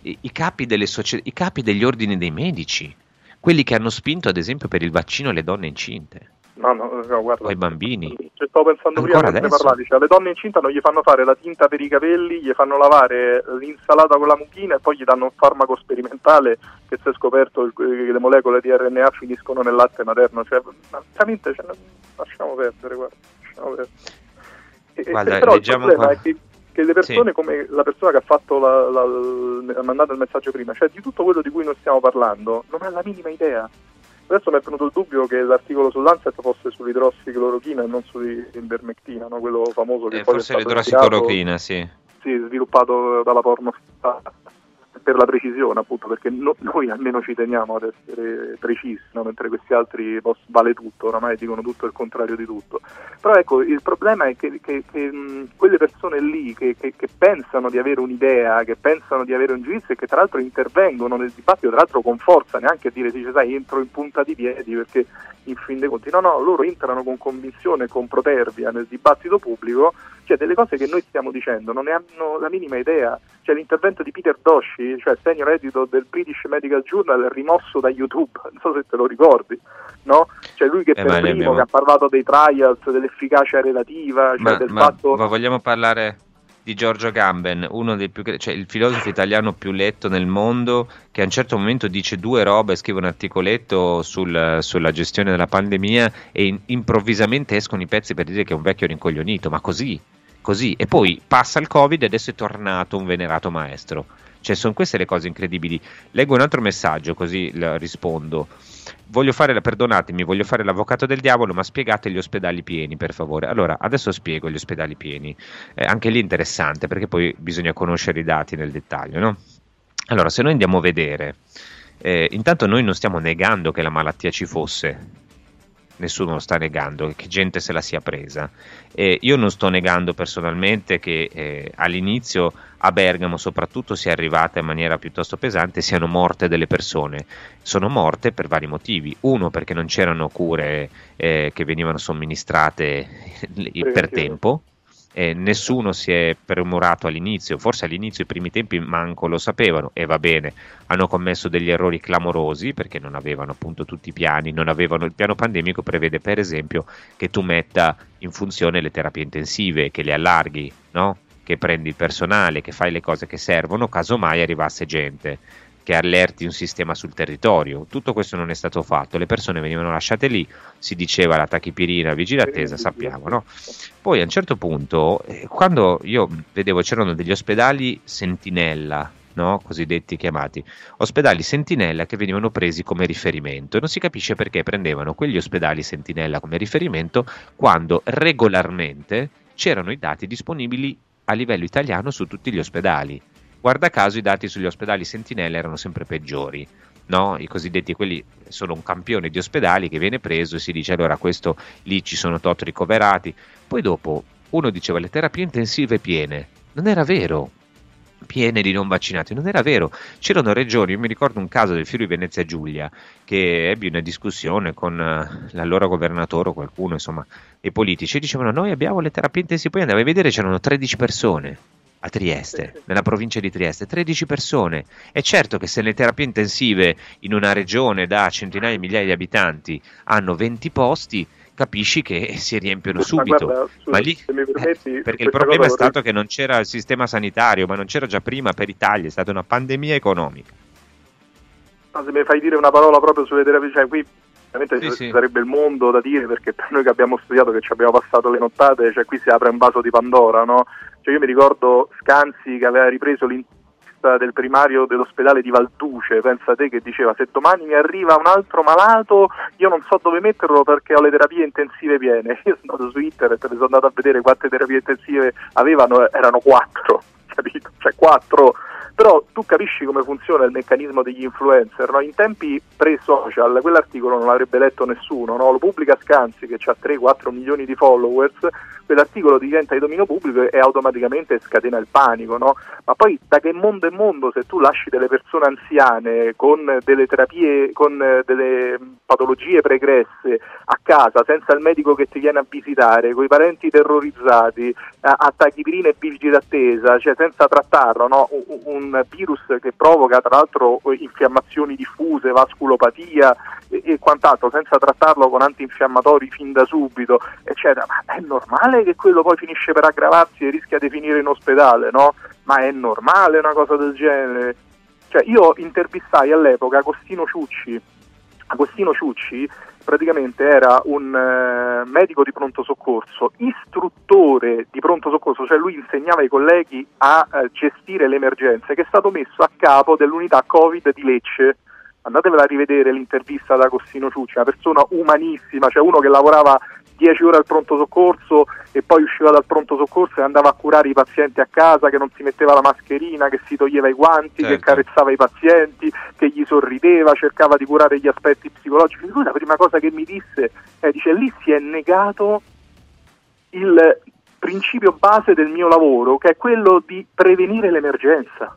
i, capi delle socie- i capi degli ordini dei medici, quelli che hanno spinto ad esempio per il vaccino alle donne incinte No, no, no, guarda. ai bambini. Ci stavo pensando Ancora prima mentre adesso? parlavi, cioè, le donne incinta non gli fanno fare la tinta per i capelli, gli fanno lavare l'insalata con la mucchina e poi gli danno un farmaco sperimentale che si è scoperto che le molecole di RNA finiscono nel latte materno, cioè, veramente cioè, lasciamo perdere, guarda, lasciamo perdere. E- e- Guarda, però il problema qua- è che, che le persone come la persona che ha fatto la, la- ha mandato il messaggio prima, cioè di tutto quello di cui noi stiamo parlando, non ha la minima idea. Adesso mi è venuto il dubbio che l'articolo sull'Ancet fosse sull'idrossiclorochina e non sull'ivermectina, no? quello famoso che Eh, poi forse è stato l'idrossiclorochina, sì. sì, sviluppato dalla porno per la precisione, appunto, perché no- noi almeno ci teniamo ad essere precisi, no? mentre questi altri pos- vale tutto, oramai dicono tutto il contrario di tutto. Però ecco, il problema è che, che- che, mh, quelle persone lì che, che- che pensano di avere un'idea, che pensano di avere un giudizio e che tra l'altro intervengono nel dibattito, tra l'altro con forza, neanche a dire, dice, sai, entro in punta di piedi perché in fin dei conti, no, no, loro entrano con convinzione con protervia nel dibattito pubblico, cioè delle cose che noi stiamo dicendo non ne hanno la minima idea. Cioè l'intervento di Peter Doshi, cioè senior editor del British Medical Journal, rimosso da YouTube, non so se te lo ricordi, no? Cioè lui che Eh, per primo abbiamo- che ha parlato dei trials, dell'efficacia relativa, cioè Ma, del ma- fatto... ma vogliamo parlare di Giorgio Gamben, uno dei più, cioè il filosofo italiano più letto nel mondo, che a un certo momento dice due robe, scrive un articoletto sul- sulla gestione della pandemia e in- improvvisamente escono i pezzi per dire che è un vecchio rincoglionito, ma così, così. E poi passa il Covid e adesso è tornato un venerato maestro. Cioè, sono queste le cose incredibili. Leggo un altro messaggio, così rispondo. Voglio fare, perdonatemi, voglio fare l'avvocato del diavolo, ma spiegate gli ospedali pieni, per favore. Allora, adesso spiego gli ospedali pieni. Eh, anche lì interessante, perché poi bisogna conoscere i dati nel dettaglio, no? Allora, se noi andiamo a vedere, eh, intanto noi non stiamo negando che la malattia ci fosse, nessuno lo sta negando, che gente se la sia presa. Eh, io non sto negando personalmente che eh, all'inizio a Bergamo soprattutto sia arrivata in maniera piuttosto pesante, siano morte delle persone. Sono morte per vari motivi. Uno perché non c'erano cure eh, che venivano somministrate per tempo. Eh, nessuno si è premurato all'inizio, forse all'inizio i primi tempi manco lo sapevano e va bene, hanno commesso degli errori clamorosi perché non avevano appunto tutti i piani, non avevano il piano pandemico prevede per esempio che tu metta in funzione le terapie intensive, che le allarghi, no? che prendi il personale, che fai le cose che servono, casomai arrivasse gente che allerti un sistema sul territorio. Tutto questo non è stato fatto, le persone venivano lasciate lì, si diceva la tachipirina, vigile attesa, sappiamo, no? Poi a un certo punto, eh, quando io vedevo c'erano degli ospedali sentinella, no? cosiddetti chiamati, ospedali sentinella che venivano presi come riferimento e non si capisce perché prendevano quegli ospedali sentinella come riferimento quando regolarmente c'erano i dati disponibili a livello italiano su tutti gli ospedali. Guarda caso i dati sugli ospedali sentinella erano sempre peggiori. No? I cosiddetti quelli sono un campione di ospedali che viene preso e si dice allora questo lì ci sono tot ricoverati. Poi dopo uno diceva le terapie intensive piene. Non era vero. Piene di non vaccinati, non era vero. C'erano regioni, io mi ricordo un caso del Friuli Venezia Giulia che ebbe una discussione con eh, l'allora governatore o qualcuno, insomma, e politici e dicevano noi abbiamo le terapie intensive, poi andavi a vedere c'erano 13 persone a Trieste, nella provincia di Trieste, 13 persone. È certo che se le terapie intensive in una regione da centinaia di migliaia di abitanti hanno 20 posti, capisci che si riempiono subito. Ma, guarda, su- Ma lì- mi permetti, perché il problema è vorrei- stato che non c'era il sistema sanitario, ma non c'era già prima per Italia, è stata una pandemia economica. Ma se mi fai dire una parola proprio sulle terapie, cioè qui veramente Sì, ci sì. sarebbe il mondo da dire perché per noi che abbiamo studiato, che ci abbiamo passato le nottate, cioè qui si apre un vaso di Pandora, no? Cioè io mi ricordo Scanzi che aveva ripreso l'intervista del primario dell'ospedale di Valduce, pensa te che diceva se domani mi arriva un altro malato io non so dove metterlo perché ho le terapie intensive piene. Io sono andato su internet e sono andato a vedere quante terapie intensive avevano, erano quattro. capito? Cioè quattro. Però tu capisci come funziona il meccanismo degli influencer, no? In tempi pre-social quell'articolo non l'avrebbe letto nessuno, no? Lo pubblica Scanzi che ha 3-4 milioni di followers, quell'articolo diventa di dominio pubblico e automaticamente scatena il panico, no? Ma poi da che mondo è mondo se tu lasci delle persone anziane con delle terapie, con eh, delle patologie pregresse a casa senza il medico che ti viene a visitare, con i parenti terrorizzati, a, a tachipirina e bilgi d'attesa, cioè senza trattarlo, no? un virus che provoca tra l'altro infiammazioni diffuse, vasculopatia e, quant'altro, senza trattarlo con antinfiammatori fin da subito, eccetera. Ma è normale che quello poi finisce per aggravarsi e rischia di finire in ospedale, no? Ma è normale una cosa del genere? Cioè, io intervistai all'epoca Agostino Ciucci. Agostino Ciucci praticamente era un eh, medico di pronto soccorso, istruttore di pronto soccorso, cioè lui insegnava ai colleghi a eh, gestire le emergenze, che è stato messo a capo dell'unità Covid di Lecce. Andatevela a rivedere l'intervista ad Agostino Ciucci, una persona umanissima, cioè uno che lavorava 10 ore al pronto soccorso e poi usciva dal pronto soccorso e andava a curare i pazienti a casa, che non si metteva la mascherina, che si toglieva i guanti, Certo. che carezzava i pazienti, che gli sorrideva, cercava di curare gli aspetti psicologici. Lui la prima cosa che mi disse è, dice, lì si è negato il principio base del mio lavoro, che è quello di prevenire l'emergenza.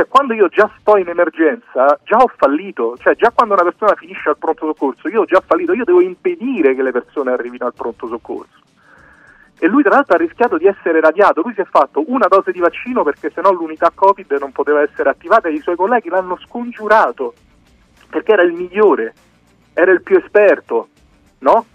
Cioè, quando io già sto in emergenza, già ho fallito. Cioè, già quando una persona finisce al pronto soccorso, io ho già fallito. Io devo impedire che le persone arrivino al pronto soccorso. E lui, tra l'altro, ha rischiato di essere radiato. Lui si è fatto una dose di vaccino perché sennò l'unità Covid non poteva essere attivata e i suoi colleghi l'hanno scongiurato perché era il migliore, era il più esperto, no?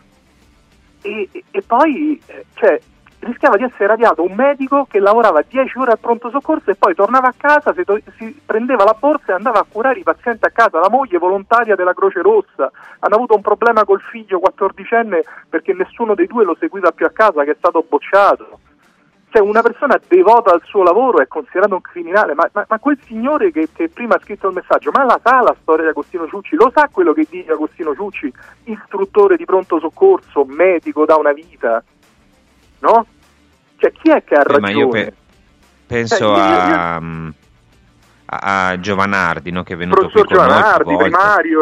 E, e- poi, eh, cioè, rischiava di essere radiato un medico che lavorava 10 ore al pronto soccorso e poi tornava a casa, si, si prendeva la borsa e andava a curare i pazienti a casa, la moglie volontaria della Croce Rossa, hanno avuto un problema col figlio 14enne perché nessuno dei due lo seguiva più a casa che è stato bocciato. Cioè una persona devota al suo lavoro è considerato un criminale, ma, ma- ma quel signore che, che prima ha scritto il messaggio, ma la sa la storia di Agostino Ciucci? Lo sa quello che dice Agostino Ciucci, istruttore di pronto soccorso, medico da una vita? No? Cioè chi è che ha Eh, ma io ragione? pe- penso Cioè, io- io- a, Giovanardi no, che è venuto qui con noi Giovanardi, a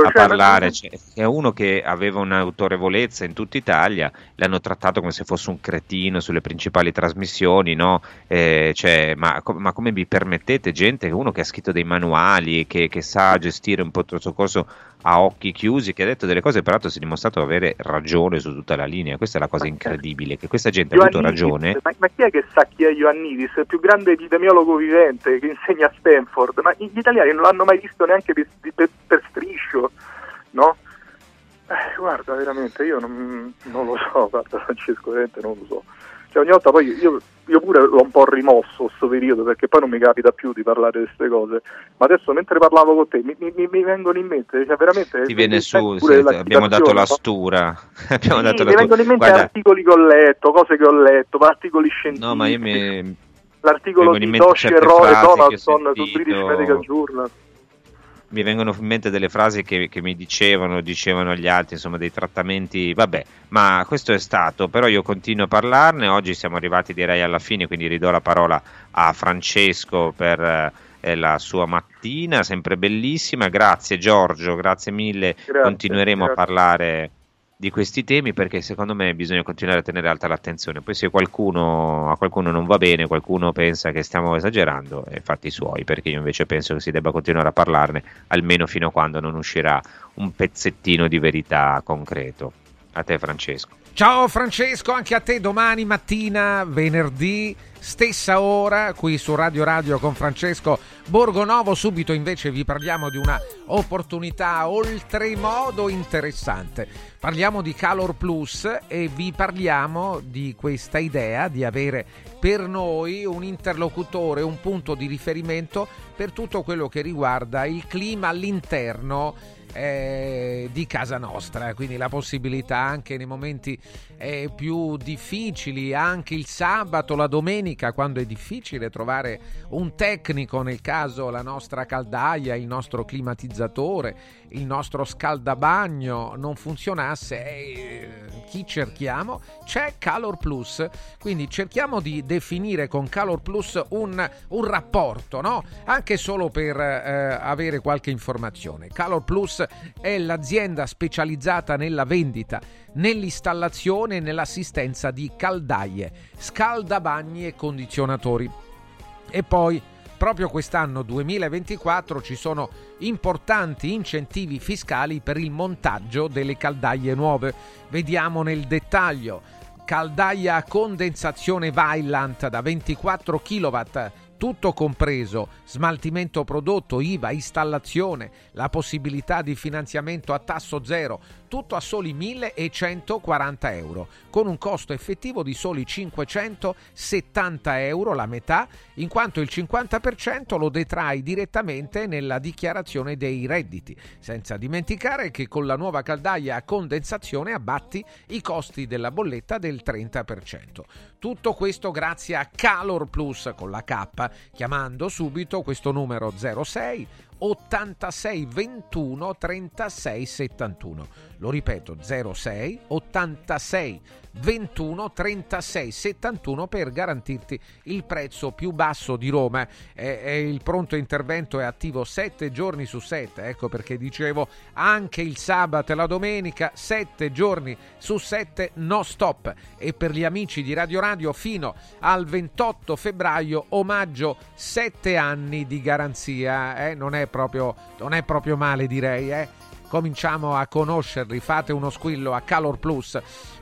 cioè, parlare. Cioè, è uno che aveva un'autorevolezza in tutta Italia, l'hanno trattato come se fosse un cretino sulle principali trasmissioni, no? Eh, cioè, ma, co- ma come vi permettete, gente, uno che ha scritto dei manuali, che, che sa gestire un pronto soccorso a occhi chiusi, che ha detto delle cose, peraltro si è dimostrato avere ragione su tutta la linea. Questa è la cosa incredibile, che questa gente ha avuto Ioannidis, ragione. Ma, ma chi è che sa chi è Ioannidis? Il più grande epidemiologo vivente che insegna a Stanford, ma gli italiani non l'hanno mai visto neanche per, per- per striscio, no? Eh, guarda, veramente, io non, non lo so, guarda Francesco, veramente non lo so. Cioè, ogni volta poi io, io pure l'ho un po' rimosso questo periodo perché poi non mi capita più di parlare di queste cose. Ma adesso mentre parlavo con te mi, mi- mi- mi vengono in mente, cioè veramente. Ti viene mi su, sì, abbiamo dato la stura. abbiamo no? dato Sì, la mi vengono in mente Guarda, articoli che ho letto, cose che ho letto, articoli scientifici. no, ma io mi, L'articolo di Toshi e Roy Donaldson sul. British Medical Journal. mi vengono in mente delle frasi che, che mi dicevano, dicevano agli altri, insomma, dei trattamenti. Vabbè, ma questo è stato, però io continuo a parlarne. Oggi siamo arrivati, direi, alla fine, quindi ridò la parola a Francesco per eh, la sua mattina, sempre bellissima. Grazie Giorgio, grazie mille. Grazie, Continueremo a grazie. parlare di questi temi perché secondo me bisogna continuare a tenere alta l'attenzione. Poi se qualcuno, a qualcuno non va bene, qualcuno pensa che stiamo esagerando, è fatti suoi, perché io invece penso che si debba continuare a parlarne almeno fino a quando non uscirà un pezzettino di verità concreto. A te Francesco. Ciao Francesco, anche a te domani mattina, venerdì, stessa ora, qui su Radio Radio con Francesco Borgonovo. Subito invece vi parliamo di una opportunità oltremodo interessante. Parliamo di Calor Plus e vi parliamo di questa idea di avere per noi un interlocutore, un punto di riferimento per tutto quello che riguarda il clima all'interno eh, di casa nostra, quindi la possibilità anche nei momenti eh, più difficili, anche il sabato, la domenica, quando è difficile trovare un tecnico, nel caso la nostra caldaia, il nostro climatizzatore, il nostro scaldabagno non funzionasse, eh, chi cerchiamo? C'è Calor Plus, quindi cerchiamo di definire con Calor Plus un, un rapporto, no? Anche solo per eh, avere qualche informazione. Calor Plus è l'azienda specializzata nella vendita, nell'installazione e nell'assistenza di caldaie, scaldabagni e condizionatori. E poi proprio quest'anno 2024 ci sono importanti incentivi fiscali per il montaggio delle caldaie nuove. Vediamo nel dettaglio. Caldaia a condensazione Vailant da 24 kW tutto compreso, smaltimento prodotto, IVA, installazione, la possibilità di finanziamento a tasso zero, tutto a soli 1140 euro, con un costo effettivo di soli 570 euro, la metà, in quanto il 50% lo detrai direttamente nella dichiarazione dei redditi, senza dimenticare che con la nuova caldaia a condensazione abbatti i costi della bolletta del 30%. Tutto questo grazie a Calor Plus con la K, chiamando subito questo numero 06 86 21 36 71. Lo ripeto 06 86 21 36 71 per garantirti il prezzo più basso di Roma. E, e il pronto intervento è attivo 7 giorni su 7, ecco perché dicevo anche il sabato e la domenica 7 giorni su 7 no stop e per gli amici di Radio Radio fino al 28 febbraio omaggio 7 anni di garanzia, eh? non, è proprio, non è proprio male direi, eh? cominciamo a conoscerli, fate uno squillo a Calor Plus.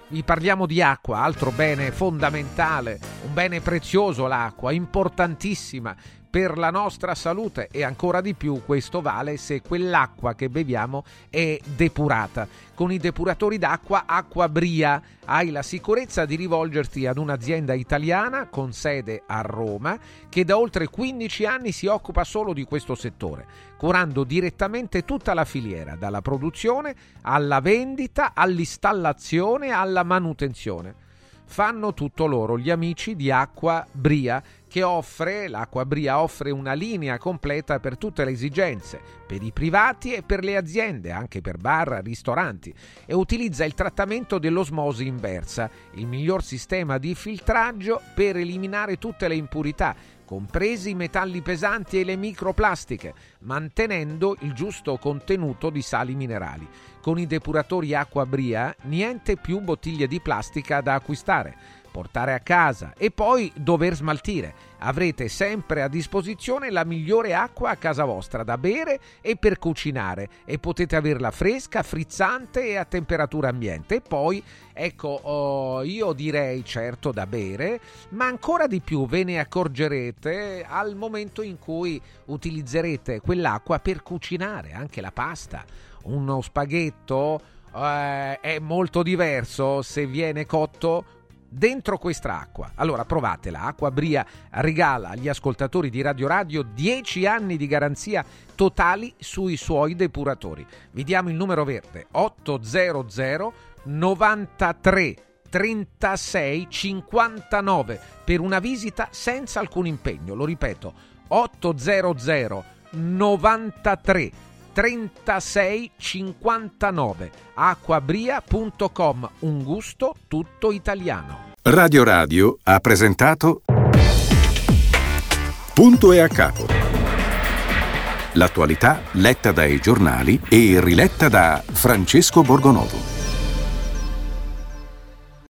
Vi parliamo di acqua, altro bene fondamentale, un bene prezioso l'acqua, importantissima per la nostra salute e ancora di più questo vale se quell'acqua che beviamo è depurata. Con i depuratori d'acqua Acqua Bria hai la sicurezza di rivolgerti ad un'azienda italiana con sede a Roma che da oltre 15 anni si occupa solo di questo settore, curando direttamente tutta la filiera, dalla produzione alla vendita, all'installazione, alla manutenzione fanno tutto loro, gli amici di Acqua Bria, che offre, l'Acqua Bria offre una linea completa per tutte le esigenze, per i privati e per le aziende, anche per bar, ristoranti, e utilizza il trattamento dell'osmosi inversa, il miglior sistema di filtraggio per eliminare tutte le impurità, compresi i metalli pesanti e le microplastiche, mantenendo il giusto contenuto di sali minerali. Con i depuratori acqua bria, niente più bottiglie di plastica da acquistare portare a casa e poi dover smaltire. Avrete sempre a disposizione la migliore acqua a casa vostra da bere e per cucinare e potete averla fresca, frizzante e a temperatura ambiente. E poi, ecco, oh, io direi certo da bere, ma ancora di più ve ne accorgerete al momento in cui utilizzerete quell'acqua per cucinare anche la pasta, uno spaghetto. Eh, è molto diverso se viene cotto dentro quest'acqua. Allora provatela, Acqua Bria regala agli ascoltatori di Radio Radio 10 anni di garanzia totali sui suoi depuratori. Vi diamo il numero verde 800 93 36 59 per una visita senza alcun impegno. Lo ripeto, 800 93 36 59 acquabria.com un gusto tutto italiano. Radio Radio ha presentato Punto e a capo. L'attualità letta dai giornali e riletta da Francesco Borgonovo